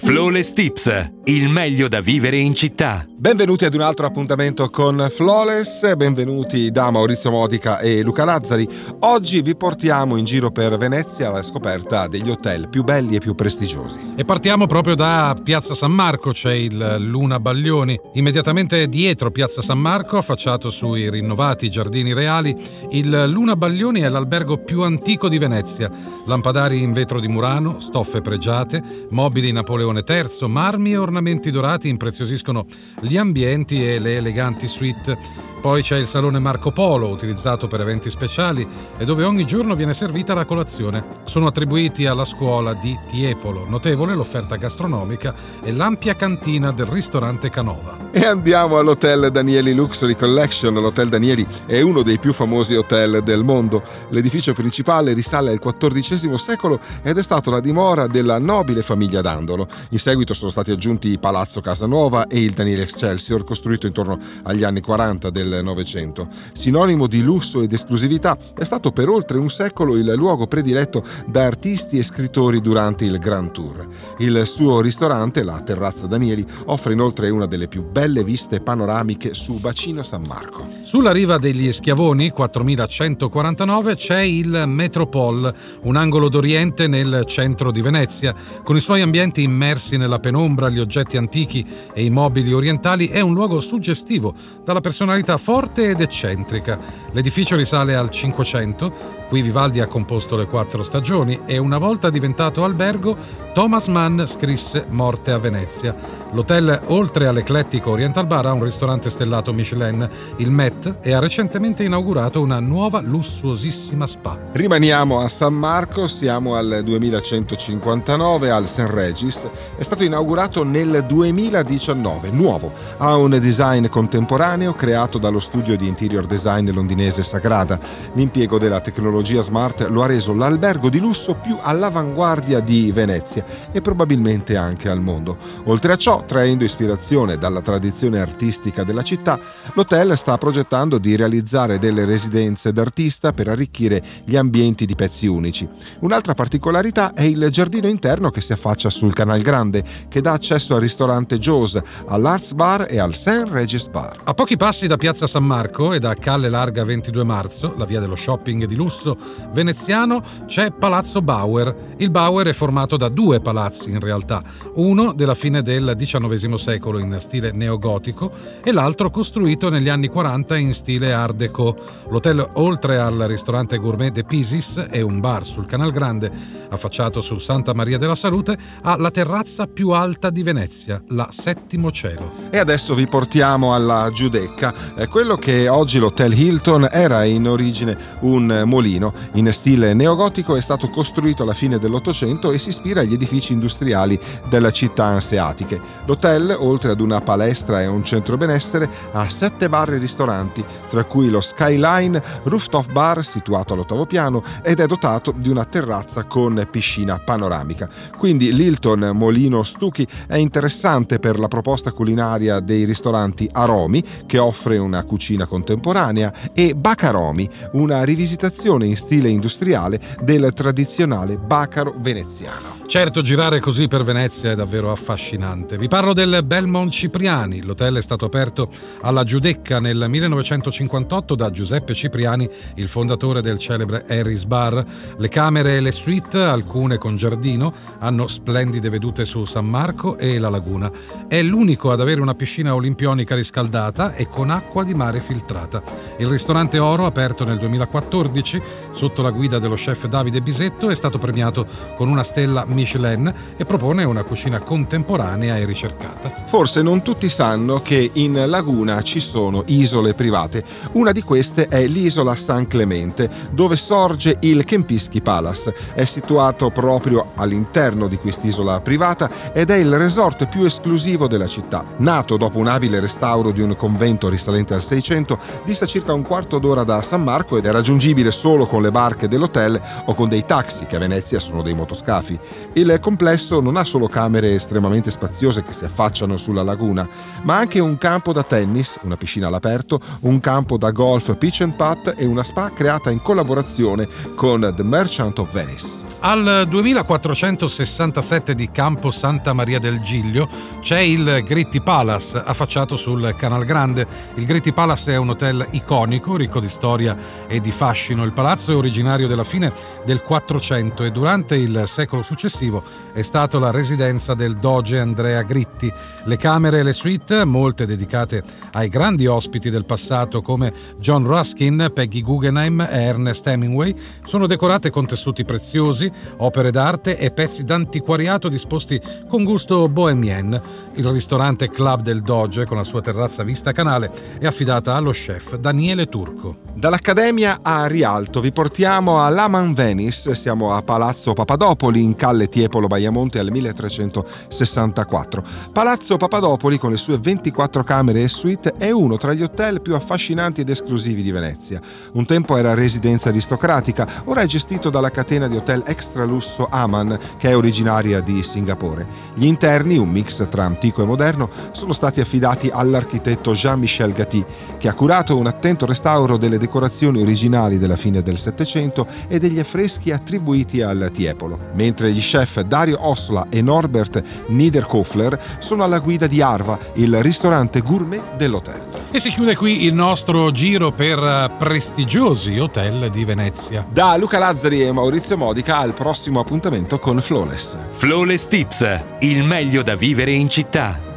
Flawless Tips, il meglio da vivere in città. Benvenuti ad un altro appuntamento con Flawless, benvenuti da Maurizio Modica e Luca Lazzari. Oggi vi portiamo in giro per Venezia alla scoperta degli hotel più belli e più prestigiosi. E partiamo proprio da Piazza San Marco, c'è il Luna Baglioni. Immediatamente dietro Piazza San Marco, affacciato sui rinnovati giardini reali, il Luna Baglioni è l'albergo più antico di Venezia. Lampadari in vetro di Murano, stoffe pregiate, mobili Napoleone Napoleone III, marmi e ornamenti dorati impreziosiscono gli ambienti e le eleganti suite poi c'è il salone Marco Polo, utilizzato per eventi speciali e dove ogni giorno viene servita la colazione. Sono attribuiti alla scuola di Tiepolo. Notevole l'offerta gastronomica e l'ampia cantina del ristorante Canova. E andiamo all'Hotel Danieli Luxury Collection. L'Hotel Danieli è uno dei più famosi hotel del mondo. L'edificio principale risale al XIV secolo ed è stato la dimora della nobile famiglia Dandolo. In seguito sono stati aggiunti Palazzo Casanuova e il Danieli Excelsior, costruito intorno agli anni 40 del del Novecento. Sinonimo di lusso ed esclusività, è stato per oltre un secolo il luogo prediletto da artisti e scrittori durante il Grand Tour. Il suo ristorante, la Terrazza Danieli, offre inoltre una delle più belle viste panoramiche su Bacino San Marco. Sulla riva degli Schiavoni, 4149, c'è il Metropol, un angolo d'Oriente nel centro di Venezia. Con i suoi ambienti immersi nella penombra, gli oggetti antichi e i mobili orientali, è un luogo suggestivo dalla personalità forte ed eccentrica. L'edificio risale al Cinquecento, qui Vivaldi ha composto le quattro stagioni e una volta diventato albergo, Thomas Mann scrisse Morte a Venezia. L'hotel, oltre all'eclettico Oriental Bar, ha un ristorante stellato Michelin, il Met, e ha recentemente inaugurato una nuova lussuosissima spa. Rimaniamo a San Marco, siamo al 2159 al St. Regis. È stato inaugurato nel 2019, nuovo. Ha un design contemporaneo creato dallo dallo studio di interior design londinese Sagrada. L'impiego della tecnologia smart lo ha reso l'albergo di lusso più all'avanguardia di Venezia e probabilmente anche al mondo. Oltre a ciò, traendo ispirazione dalla tradizione artistica della città, l'hotel sta progettando di realizzare delle residenze d'artista per arricchire gli ambienti di pezzi unici. Un'altra particolarità è il giardino interno che si affaccia sul Canal Grande, che dà accesso al ristorante Joe's, all'Arts Bar e al St. Regis Bar. A pochi passi da Piazza San Marco e da Calle Larga 22 marzo, la via dello shopping di lusso veneziano, c'è Palazzo Bauer. Il Bauer è formato da due palazzi in realtà, uno della fine del XIX secolo in stile neogotico e l'altro costruito negli anni 40 in stile Art Deco. L'hotel, oltre al ristorante gourmet De Pisis e un bar sul Canal Grande, affacciato su Santa Maria della Salute, ha la terrazza più alta di Venezia, la Settimo Cielo. E adesso vi portiamo alla Giudecca. Quello che oggi l'Hotel Hilton era in origine un molino in stile neogotico è stato costruito alla fine dell'Ottocento e si ispira agli edifici industriali delle città anseatiche. L'hotel, oltre ad una palestra e un centro benessere, ha sette bar e ristoranti, tra cui lo Skyline Rooftop Bar situato all'ottavo piano ed è dotato di una terrazza con piscina panoramica. Quindi l'Hilton Molino Stucchi è interessante per la proposta culinaria dei ristoranti Aromi, che offre una cucina contemporanea, e Bacaromi, una rivisitazione in stile industriale del tradizionale bacaro veneziano. Certo, girare così per Venezia è davvero affascinante. Vi parlo del Belmont Cipriani. L'hotel è stato aperto alla Giudecca nel 1958 da Giuseppe Cipriani, il fondatore del celebre Harris Bar. Le camere e le suite, alcune con giardino, hanno splendide vedute su San Marco e la laguna. È l'unico ad avere una piscina olimpionica riscaldata e con acqua di mare filtrata. Il ristorante Oro, aperto nel 2014 sotto la guida dello chef Davide Bisetto, è stato premiato con una stella Michelin e propone una cucina contemporanea e ricercata. Forse non tutti sanno che in laguna ci sono isole private. Una di queste è l'isola San Clemente, dove sorge il Kempinski Palace. È situato proprio all'interno di quest'isola privata ed è il resort più esclusivo della città. Nato dopo un abile restauro di un convento risalente al 600, dista circa un quarto d'ora da San Marco ed è raggiungibile solo con le barche dell'hotel o con dei taxi, che a Venezia sono dei motoscafi. Il complesso non ha solo camere estremamente spaziose che si affacciano sulla laguna, ma anche un campo da tennis, una piscina all'aperto, un campo da golf pitch and putt e una spa creata in collaborazione con The Merchant of Venice. Al 2467 di Campo Santa Maria del Giglio c'è il Gritti Palace affacciato sul Canal Grande. Il Gritti Palace è un hotel iconico, ricco di storia e di fascino. Il palazzo è originario della fine del 400 e durante il secolo successivo è stato la residenza del doge Andrea Gritti. Le camere e le suite, molte dedicate ai grandi ospiti del passato come John Ruskin, Peggy Guggenheim e Ernest Hemingway, sono decorate con tessuti preziosi opere d'arte e pezzi d'antiquariato disposti con gusto bohemien. Il ristorante Club del Doge, con la sua terrazza vista canale, è affidata allo chef Daniele Turco. Dall'Accademia a Rialto vi portiamo a Laman Venice, siamo a Palazzo Papadopoli in Calle Tiepolo Baiamonte al 1364. Palazzo Papadopoli con le sue 24 camere e suite è uno tra gli hotel più affascinanti ed esclusivi di Venezia. Un tempo era residenza aristocratica, ora è gestito dalla catena di hotel extra lusso Aman, che è originaria di Singapore. Gli interni, un mix tra antico e moderno, sono stati affidati all'architetto Jean-Michel Gatti, che ha curato un attento restauro delle decorazioni originali della fine del Settecento e degli affreschi attribuiti al Tiepolo, mentre gli chef Dario Osla e Norbert Niederkofler sono alla guida di Arva, il ristorante gourmet dell'hotel. E si chiude qui il nostro giro per prestigiosi hotel di Venezia. Da Luca Lazzari e Maurizio Modica al prossimo appuntamento con Flawless. Flawless Tips, il meglio da vivere in città.